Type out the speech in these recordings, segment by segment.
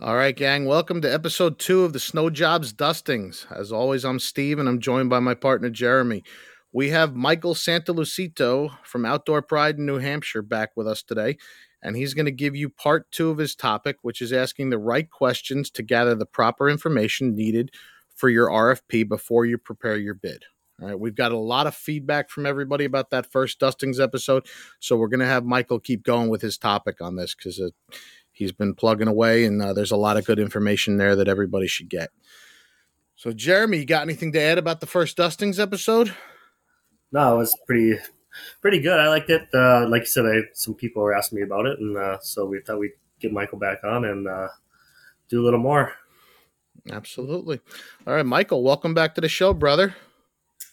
All right, gang. Welcome to episode two of the Snow Jobs Dustings. As always, I'm Steve and I'm joined by my partner, Jeremy. We have Michael Santolucito from Outdoor Pride in New Hampshire back with us today, and he's going to give you part two of his topic, which is asking the right questions to gather the proper information needed for your RFP before you prepare your bid. All right, we've got a lot of feedback from everybody about that first Dustings episode, so we're going to have Michael keep going with his topic on this because it he's been plugging away, and uh, there's a lot of good information there that everybody should get. So, Jeremy, you got anything to add about the first Dustings episode? No, it was pretty pretty good. I liked it. Uh, like you said, I, some people were asking me about it, and uh, so we thought we'd get Michael back on and uh, do a little more. Absolutely. All right, Michael, welcome back to the show, brother.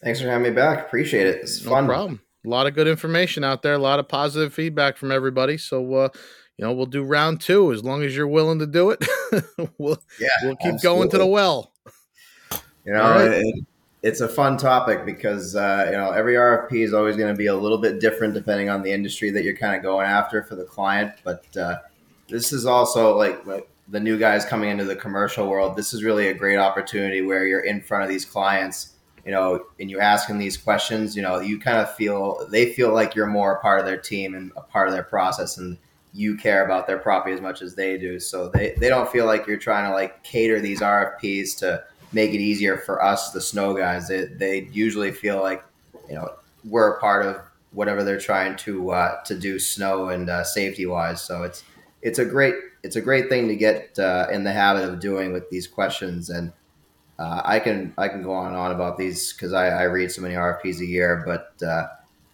Thanks for having me back. Appreciate it. It's no fun. problem. A lot of good information out there. A lot of positive feedback from everybody. So, uh, you know, we'll do round two as long as you're willing to do it. we'll Yeah, we'll keep going to the well. You know, right. it, it's a fun topic because uh, you know every RFP is always going to be a little bit different depending on the industry that you're kind of going after for the client. But uh, this is also like the new guys coming into the commercial world. This is really a great opportunity where you're in front of these clients. You know, and you ask them these questions. You know, you kind of feel they feel like you're more a part of their team and a part of their process, and you care about their property as much as they do. So they, they don't feel like you're trying to like cater these RFPs to make it easier for us, the snow guys. They, they usually feel like, you know, we're a part of whatever they're trying to uh, to do snow and uh, safety wise. So it's it's a great it's a great thing to get uh, in the habit of doing with these questions. And uh, I can I can go on and on about these because I, I read so many RFPs a year, but uh,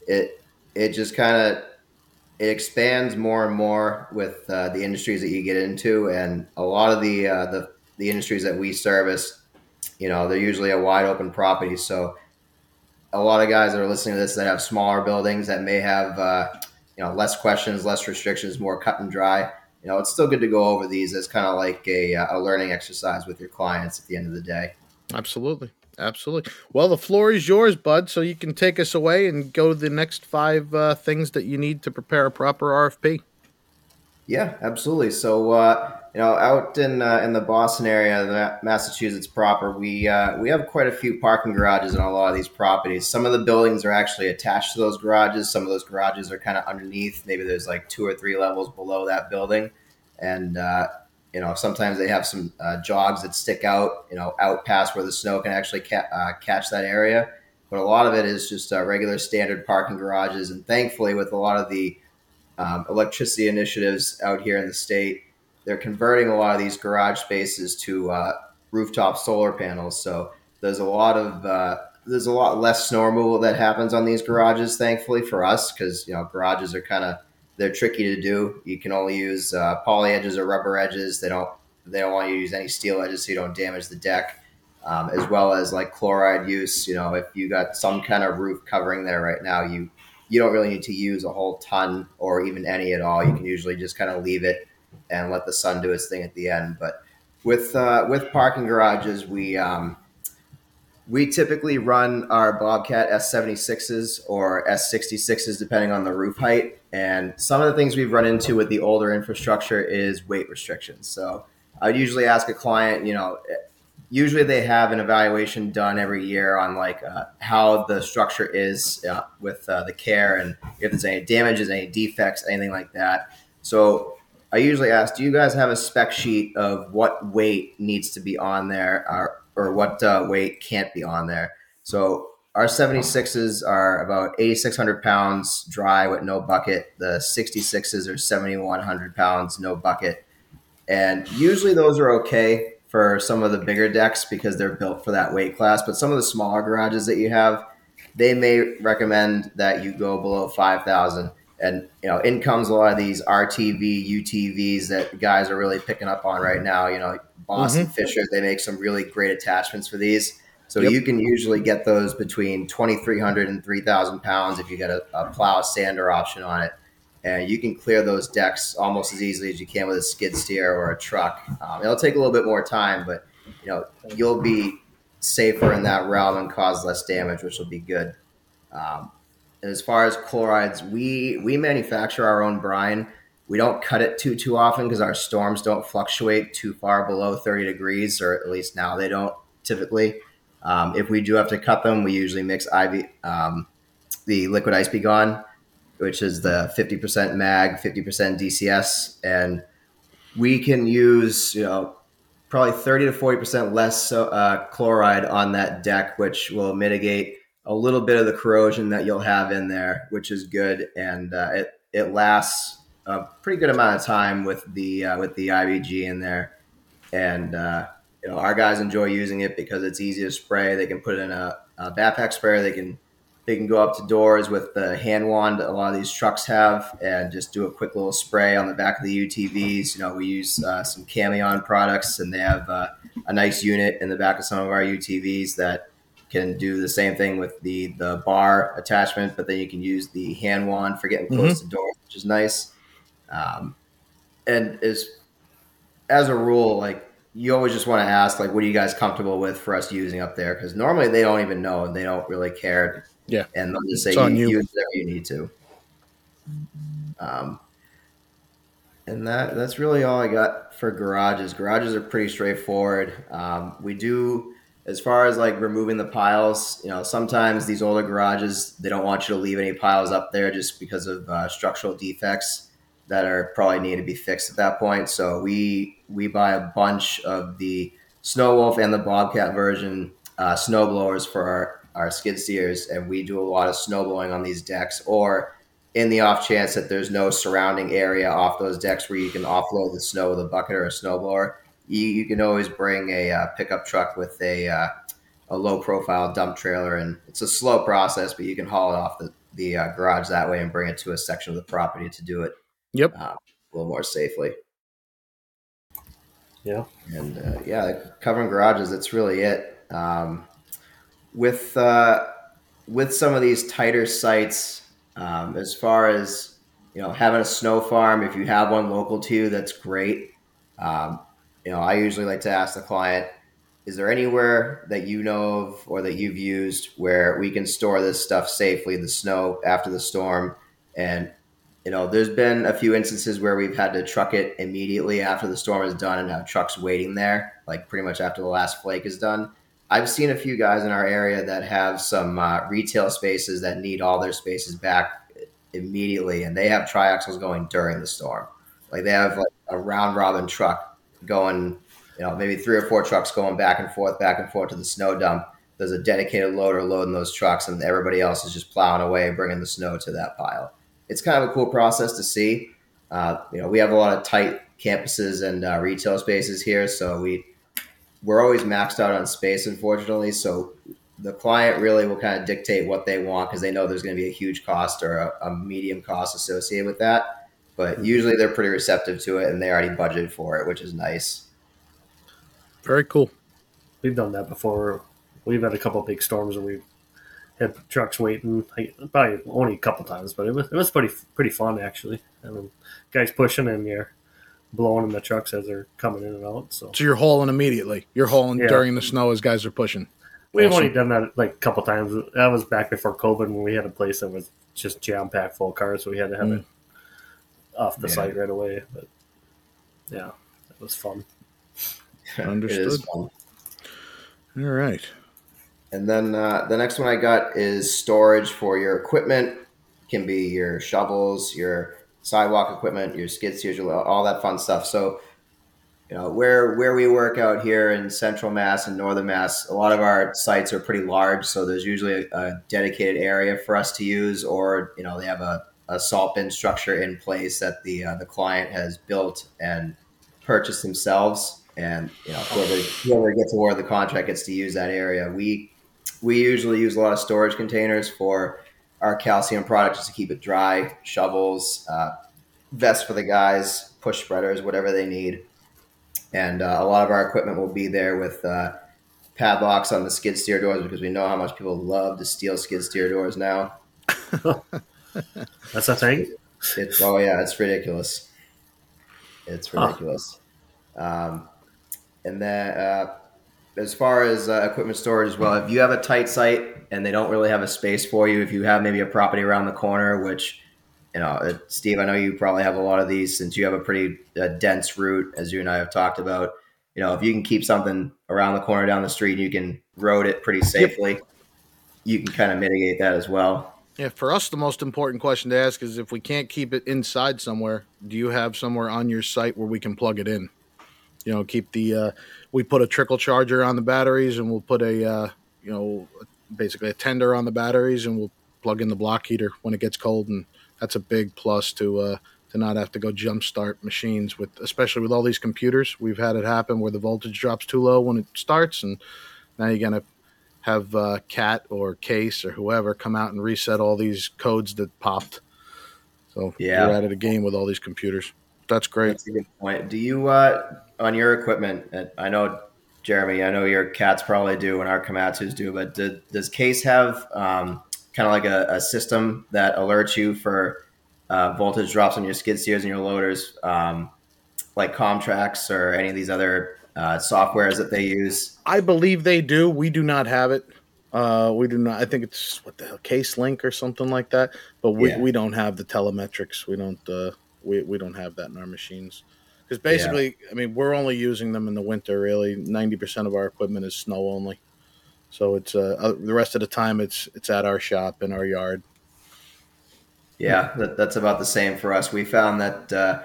it it just kind of it expands more and more with uh, the industries that you get into, and a lot of the uh, the the industries that we service, you know, they're usually a wide open property. So, a lot of guys that are listening to this that have smaller buildings that may have uh, you know less questions, less restrictions, more cut and dry. You know, it's still good to go over these as kind of like a, uh, a learning exercise with your clients at the end of the day. Absolutely. Absolutely. Well, the floor is yours, bud. So you can take us away and go to the next five uh, things that you need to prepare a proper RFP. Yeah, absolutely. So, uh, you know, out in uh, in the Boston area, the Massachusetts proper, we uh, we have quite a few parking garages on a lot of these properties. Some of the buildings are actually attached to those garages. Some of those garages are kind of underneath. Maybe there's like two or three levels below that building, and uh, you know, sometimes they have some uh, jogs that stick out. You know, out past where the snow can actually ca- uh, catch that area. But a lot of it is just uh, regular standard parking garages, and thankfully, with a lot of the um, electricity initiatives out here in the state. They're converting a lot of these garage spaces to uh, rooftop solar panels. So there's a lot of uh, there's a lot less snow removal that happens on these garages. Thankfully for us, because you know garages are kind of they're tricky to do. You can only use uh, poly edges or rubber edges. They don't they don't want you to use any steel edges so you don't damage the deck. Um, as well as like chloride use. You know, if you got some kind of roof covering there right now, you you don't really need to use a whole ton or even any at all. You can usually just kind of leave it and let the sun do its thing at the end. But with uh, with parking garages, we um, we typically run our Bobcat S76s or S66s depending on the roof height. And some of the things we've run into with the older infrastructure is weight restrictions. So I'd usually ask a client, you know, usually they have an evaluation done every year on like uh, how the structure is uh, with uh, the care and if there's any damages, any defects, anything like that. So I usually ask, do you guys have a spec sheet of what weight needs to be on there or, or what uh, weight can't be on there? So our 76s are about 8,600 pounds dry with no bucket. The 66s are 7,100 pounds, no bucket. And usually those are okay for some of the bigger decks because they're built for that weight class. But some of the smaller garages that you have, they may recommend that you go below 5,000. And, you know, in comes a lot of these RTV, UTVs that guys are really picking up on right now. You know, Boss and Fisher, they make some really great attachments for these. So Yep. you can usually get those between 2,300 and 3,000 pounds if you get a, a plow sander option on it. And you can clear those decks almost as easily as you can with a skid steer or a truck. Um, it'll take a little bit more time, but you know you'll be safer in that realm and cause less damage, which will be good. Um, as far as chlorides, we we manufacture our own brine. We don't cut it too too often because our storms don't fluctuate too far below 30 degrees, or at least now they don't typically. Um, if we do have to cut them, we usually mix IV, um, the liquid Ice B'Gone, which is the 50% mag, 50% DCS, and we can use you know probably 30 to 40% less uh, chloride on that deck, which will mitigate a little bit of the corrosion that you'll have in there, which is good, and uh, it it lasts a pretty good amount of time with the uh, with the IBG in there, and uh, you know our guys enjoy using it because it's easy to spray. They can put in a, a backpack sprayer. They can they can go up to doors with the hand wand a lot of these trucks have and just do a quick little spray on the back of the UTVs. You know, we use uh, some Camion products and they have uh, a nice unit in the back of some of our UTVs that can do the same thing with the the bar attachment, but then you can use the hand wand for getting close mm-hmm. to doors, which is nice. Um, and as as a rule, like you always just want to ask, like, what are you guys comfortable with for us using up there? Because normally they don't even know and they don't really care. Yeah, and they'll just say you, you. use whatever you need to. Um, and that that's really all I got for garages. Garages are pretty straightforward. Um, we do as far as like removing the piles, you know, sometimes these older garages they don't want you to leave any piles up there just because of uh, structural defects that are probably need to be fixed at that point. So we we buy a bunch of the Snow Wolf and the Bobcat version uh, snow blowers for our, our skid steers, and we do a lot of snow blowing on these decks. Or in the off chance that there's no surrounding area off those decks where you can offload the snow with a bucket or a snowblower, you, you can always bring a uh, pickup truck with a uh, a low profile dump trailer, and it's a slow process, but you can haul it off the the uh, garage that way and bring it to a section of the property to do it. Yep, uh, a little more safely. Yeah, and uh, yeah, covering garages. That's really it. Um, with uh, with some of these tighter sites, um, as far as you know, having a snow farm, if you have one local to you, that's great. Um, you know, I usually like to ask the client, is there anywhere that you know of or that you've used where we can store this stuff safely, in the snow after the storm? And, you know, there's been a few instances where we've had to truck it immediately after the storm is done and have trucks waiting there, like pretty much after the last flake is done. I've seen a few guys in our area that have some uh, retail spaces that need all their spaces back immediately, and they have triaxles going during the storm. Like they have like a round robin truck going, you know, maybe three or four trucks going back and forth, back and forth to the snow dump. There's a dedicated loader loading those trucks, and everybody else is just plowing away, bringing the snow to that pile. It's kind of a cool process to see. Uh, you know, we have a lot of tight campuses and uh, retail spaces here, so we we're always maxed out on space, unfortunately. So the client really will kind of dictate what they want because they know there's going to be a huge cost or a, a medium cost associated with that but usually they're pretty receptive to it and they already budgeted for it, which is nice. Very cool. We've done that before. We've had a couple big storms and we've had trucks waiting, probably only a couple times, but it was it was pretty pretty fun actually. I mean, guys pushing and you're blowing in the trucks as they're coming in and out. So, so you're hauling immediately. You're hauling yeah. during the snow as guys are pushing. We've awesome. only done that like a couple times. That was back before COVID when we had a place that was just jam packed full of cars, so we had to have mm. it off the yeah. site right away. But yeah, it was fun. Understood. Fun. All right. And then uh, the next one I got is storage for your equipment. Can be your shovels, your sidewalk equipment, your skid steers, all that fun stuff. So, you know, where where we work out here in Central Mass and Northern Mass, a lot of our sites are pretty large. So there's usually a, a dedicated area for us to use, or you know, they have a a salt bin structure in place that the uh, the client has built and purchased themselves, and you know whoever whoever gets awarded the contract gets to use that area. We we usually use a lot of storage containers for our calcium products to keep it dry, shovels, uh, vests for the guys, push spreaders, whatever they need, and uh, a lot of our equipment will be there with. Uh, padlocks on the skid steer doors because we know how much people love to steal skid steer doors now. That's a thing. It's oh yeah, it's ridiculous. It's ridiculous. Huh. Um, and then uh, as far as uh, equipment storage as well, if you have a tight site, and they don't really have a space for you if you have maybe a property around the corner, which you know, uh, Steve, I know you probably have a lot of these since you have a pretty uh, dense route, as you and I have talked about. You know, if you can keep something around the corner down the street, and you can road it pretty safely. Yep. You can kind of mitigate that as well. Yeah, for us, the most important question to ask is if we can't keep it inside somewhere, do you have somewhere on your site where we can plug it in? You know, keep the uh, we put a trickle charger on the batteries, and we'll put a uh, you know basically a tender on the batteries, and we'll plug in the block heater when it gets cold, and that's a big plus to uh, to not have to go jumpstart machines with, especially with all these computers. We've had it happen where the voltage drops too low when it starts, and now you're gonna have uh, Cat or Case or whoever come out and reset all these codes that popped. So yeah, you're out of the game with all these computers. That's great. That's a good point. Do you uh, on your equipment? I know Jeremy. I know your cats probably do, and our Komatsu's do. But do, does Case have um, kind of like a, a, system that alerts you for uh, voltage drops on your skid steers and your loaders, um, like KOMTRAX or any of these other uh, softwares that they use? I believe they do. We do not have it. Uh, we do not. I think it's what the hell, Case Link or something like that. But we, yeah. we don't have the telemetrics. We don't. Uh, we we don't have that in our machines. Because basically, yeah. I mean, we're only using them in the winter. Really, ninety percent of our equipment is snow only. So it's uh, uh, the rest of the time it's it's at our shop in our yard. Yeah, that, that's about the same for us. We found that uh,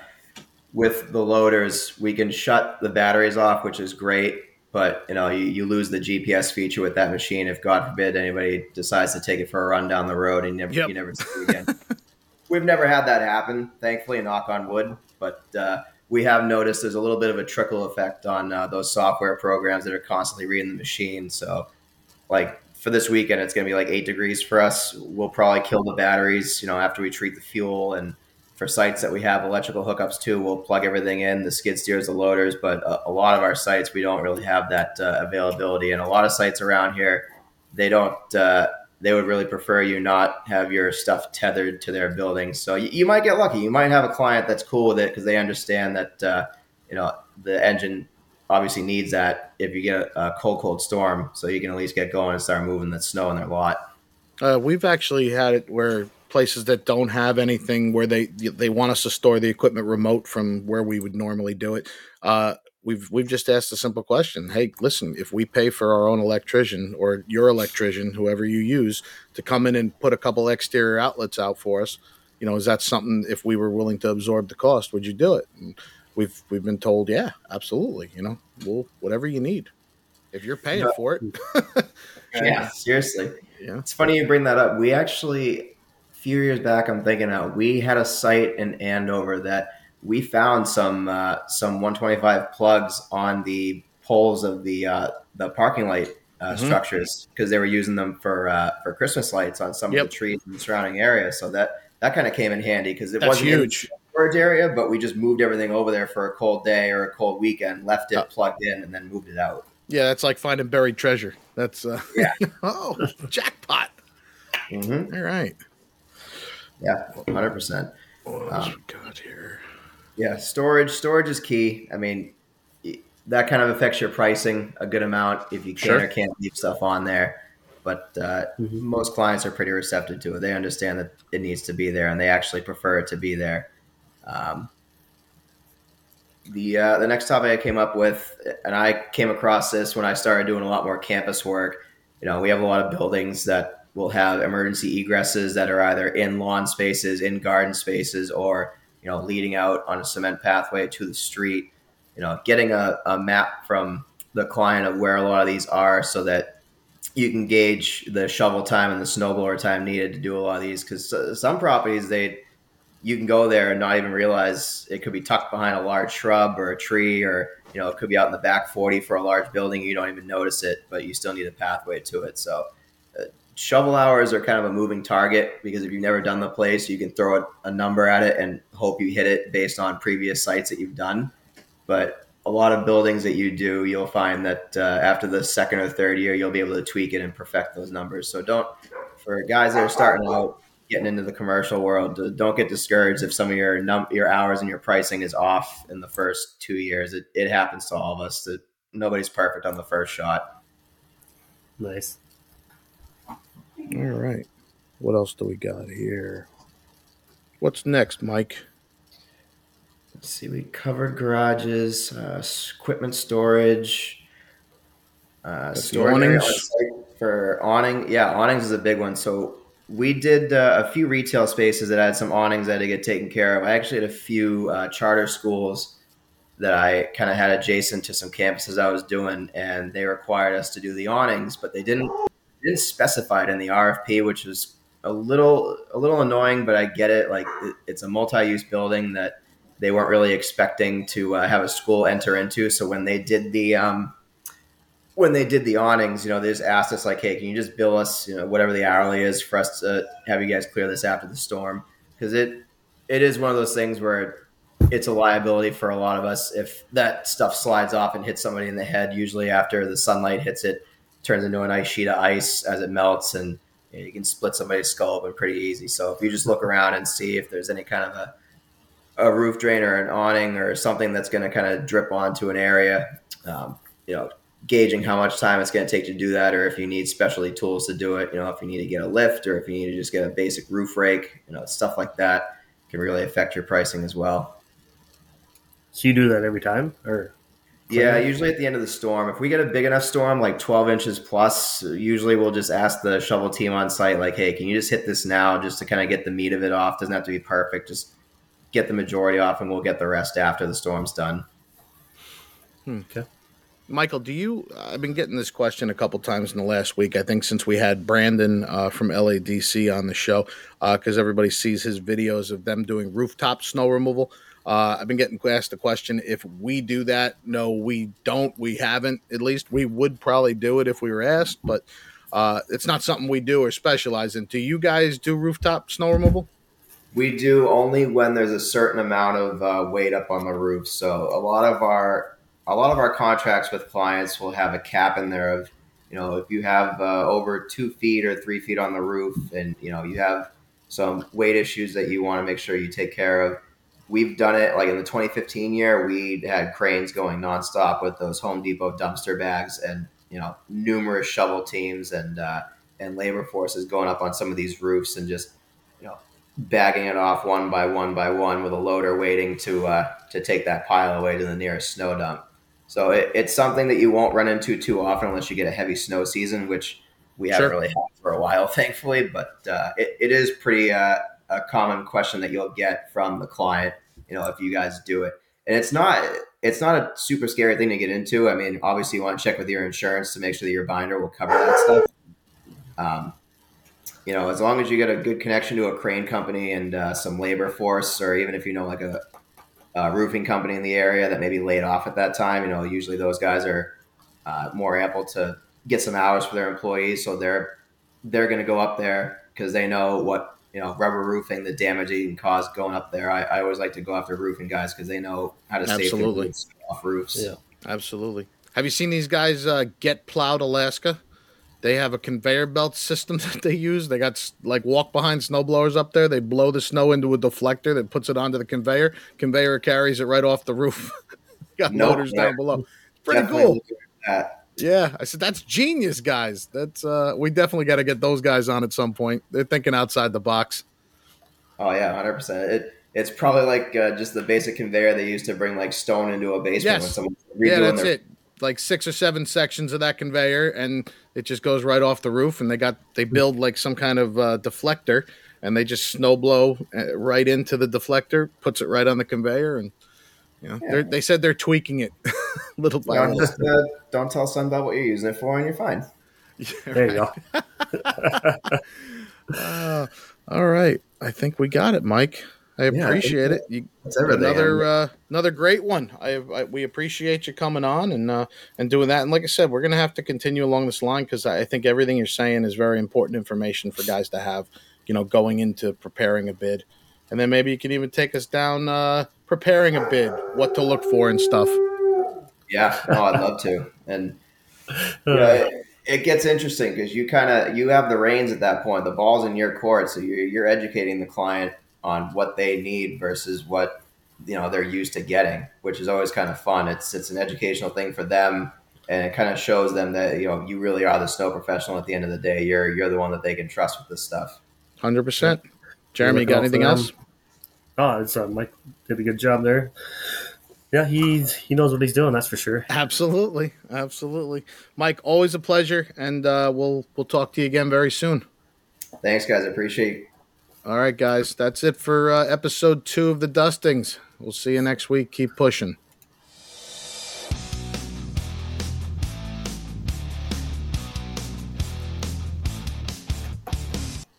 with the loaders, we can shut the batteries off, which is great. But you know, you, you lose the GPS feature with that machine. If God forbid anybody decides to take it for a run down the road, and you never yep. you never see it again. We've never had that happen, thankfully. Knock on wood. But uh, we have noticed there's a little bit of a trickle effect on uh, those software programs that are constantly reading the machine. So, like for this weekend, it's going to be like eight degrees for us. We'll probably kill the batteries, you know, after we treat the fuel and for sites that we have electrical hookups to, we'll plug everything in the skid steers, the loaders. But a, a lot of our sites, we don't really have that uh, availability. And a lot of sites around here, they don't. Uh, they would really prefer you not have your stuff tethered to their building. So you, you might get lucky. You might have a client that's cool with it because they understand that uh, you know the engine obviously needs that if you get a, a, cold, cold storm, so you can at least get going and start moving the snow in their lot. Uh, we've actually had it where places that don't have anything where they they want us to store the equipment remote from where we would normally do it. Uh, we've we've just asked a simple question. Hey, listen, if we pay for our own electrician or your electrician, whoever you use, to come in and put a couple exterior outlets out for us, you know, is that something? If we were willing to absorb the cost, would you do it? And we've we've been told, yeah, absolutely. You know, well, whatever you need, if you're paying for it. yeah, seriously. Yeah. It's funny you bring that up. We actually few years back, I'm thinking out, we had a site in Andover that we found some uh, some 125 plugs on the poles of the uh, the parking light uh, mm-hmm. structures because they were using them for uh, for Christmas lights on some yep. of the trees in the surrounding area. So that that kind of came in handy because it That's wasn't huge storage area, but we just moved everything over there for a cold day or a cold weekend, left it oh. plugged in, and then moved it out. Yeah, that's like finding buried treasure. That's uh, yeah. oh, jackpot! Mm-hmm. All right. Yeah, hundred percent. What else um, we got here? Yeah, storage. Storage is key. I mean, that kind of affects your pricing a good amount if you can sure. or can't leave stuff on there. But uh, mm-hmm. most clients are pretty receptive to it. They understand that it needs to be there, and they actually prefer it to be there. Um, the uh, the next topic I came up with, and I came across this when I started doing a lot more campus work. You know, we have a lot of buildings that will have emergency egresses that are either in lawn spaces, in garden spaces, or you know leading out on a cement pathway to the street. You know, getting a, a map from the client of where a lot of these are, so that you can gauge the shovel time and the snowblower time needed to do a lot of these. Because some properties they you can go there and not even realize it could be tucked behind a large shrub or a tree or you know it could be out in the back 40 for a large building you don't even notice it but you still need a pathway to it so shovel hours are kind of a moving target because if you've never done the place, you can throw a, number at it and hope you hit it based on previous sites that you've done. But a lot of buildings that you do, you'll find that uh, after the second or third year, you'll be able to tweak it and perfect those numbers. So don't, for guys that are starting out, getting into the commercial world, don't get discouraged if some of your num- your hours and your pricing is off in the first two years. It, it happens to all of us. That nobody's perfect on the first shot. Nice. All right. What else do we got here? What's next, Mike? Let's see. We covered garages, uh, equipment storage, uh, storage awnings. for awning. Yeah, awnings is a big one. So we did uh, a few retail spaces that had some awnings that had to get taken care of. I actually had a few uh, charter schools that I kind of had adjacent to some campuses I was doing, and they required us to do the awnings, but they didn't didn't specify it in the RFP, which was a little a little annoying. But I get it. Like it, it's a multi-use building that they weren't really expecting to uh, have a school enter into. So when they did the um, when they did the awnings, you know, they just asked us like, "Hey, can you just bill us, you know, whatever the hourly is for us to have you guys clear this after the storm?" Because it it is one of those things where it's a liability for a lot of us if that stuff slides off and hits somebody in the head. Usually, after the sunlight hits it, turns into a nice sheet of ice as it melts, and you, know, you can split somebody's skull open pretty easy. So if you just look around and see if there's any kind of a a roof drain or an awning or something that's going to kind of drip onto an area, um, you know, gauging how much time it's going to take to do that, or if you need specialty tools to do it. You know, if you need to get a lift, or if you need to just get a basic roof rake, you know, stuff like that can really affect your pricing as well. So you do that every time, or Yeah, usually at the end of the storm. If we get a big enough storm, like 12 inches plus, usually we'll just ask the shovel team on site, like, hey, can you just hit this now just to kind of get the meat of it off? Doesn't have to be perfect. Just get the majority off and we'll get the rest after the storm's done. okay, Michael, do you? I've been getting this question a couple times in the last week. I think since we had Brandon uh, from LADC on the show, because everybody sees his videos of them doing rooftop snow removal. Uh, I've been getting asked the question if we do that. No, we don't. We haven't. At least we would probably do it if we were asked, but uh, it's not something we do or specialize in. Do you guys do rooftop snow removal? We do only when there's a certain amount of uh, weight up on the roof. So a lot of our a lot of our contracts with clients will have a cap in there of, you know, if you have uh, over two feet or three feet on the roof, and you know you have some weight issues that you want to make sure you take care of. We've done it like in the 2015 year. We had cranes going nonstop with those Home Depot dumpster bags, and you know numerous shovel teams and uh, and labor forces going up on some of these roofs and just you know bagging it off one by one by one with a loader waiting to uh, to take that pile away to the nearest snow dump. So it, it's something that you won't run into too often unless you get a heavy snow season, which we haven't really had for a while, thankfully. But uh, it, it is pretty uh, a common question that you'll get from the client. You know, if you guys do it, and it's not it's not a super scary thing to get into. I mean, obviously you want to check with your insurance to make sure that your binder will cover that stuff. Um, you know, as long as you get a good connection to a crane company and uh, some labor force, or even if you know like a, a roofing company in the area that may be laid off at that time, you know, usually those guys are uh, more able to get some hours for their employees, so they're they're going to go up there because they know what you know rubber roofing, the damage it can cause going up there. I, I always like to go after roofing guys because they know how to safely Absolutely. move off roofs. Yeah. Absolutely. Have you seen these guys uh, get plowed Alaska? They have a conveyor belt system that they use. They got like walk behind snow blowers up there. They blow the snow into a deflector that puts it onto the conveyor. Conveyor carries it right off the roof. got Nope. motors down below. Pretty Definitely cool. Look at that. Yeah, I said that's genius, guys. That's uh, we definitely got to get those guys on at some point. They're thinking outside the box. Oh yeah, hundred percent. It it's probably like uh, just the basic conveyor they use to bring like stone into a basement Yes. when Yeah, that's their it. Like six or seven sections of that conveyor, and it just goes right off the roof. And they got they build like some kind of uh, deflector, and they just snow blow uh, right into the deflector, puts it right on the conveyor, and you know Yeah. they're said they're tweaking it little by You little. just uh, don't tell someone about what you're using it for, and you're fine. there you go. Uh, all right, I think we got it, Mike. I Yeah, I appreciate it. You, another uh, another great one. I, I we appreciate you coming on and uh, and doing that. And like I said, we're gonna have to continue along this line because I think everything you're saying is very important information for guys to have. You know, going into preparing a bid, and then maybe you can even take us down uh, preparing a bid, what to look for and stuff. yeah, no, I'd love to. And you know, it, it gets interesting because you kind of you have the reins at that point. The ball's in your court, so you're you're educating the client on what they need versus what you know they're used to getting, which is always kind of fun. It's it's an educational thing for them and it kind of shows them that you know you really are the snow professional at the end of the day. You're you're the one that they can trust with this stuff. Hundred percent. Jeremy, got anything else? Oh, it's uh, Mike did a good job there. Yeah, he he knows what he's doing. That's for sure. Absolutely, absolutely, Mike. Always a pleasure, and uh, we'll we'll talk to you again very soon. Thanks, guys. I appreciate. All right, guys. That's it for uh, episode two of the Dustings. We'll see you next week. Keep pushing.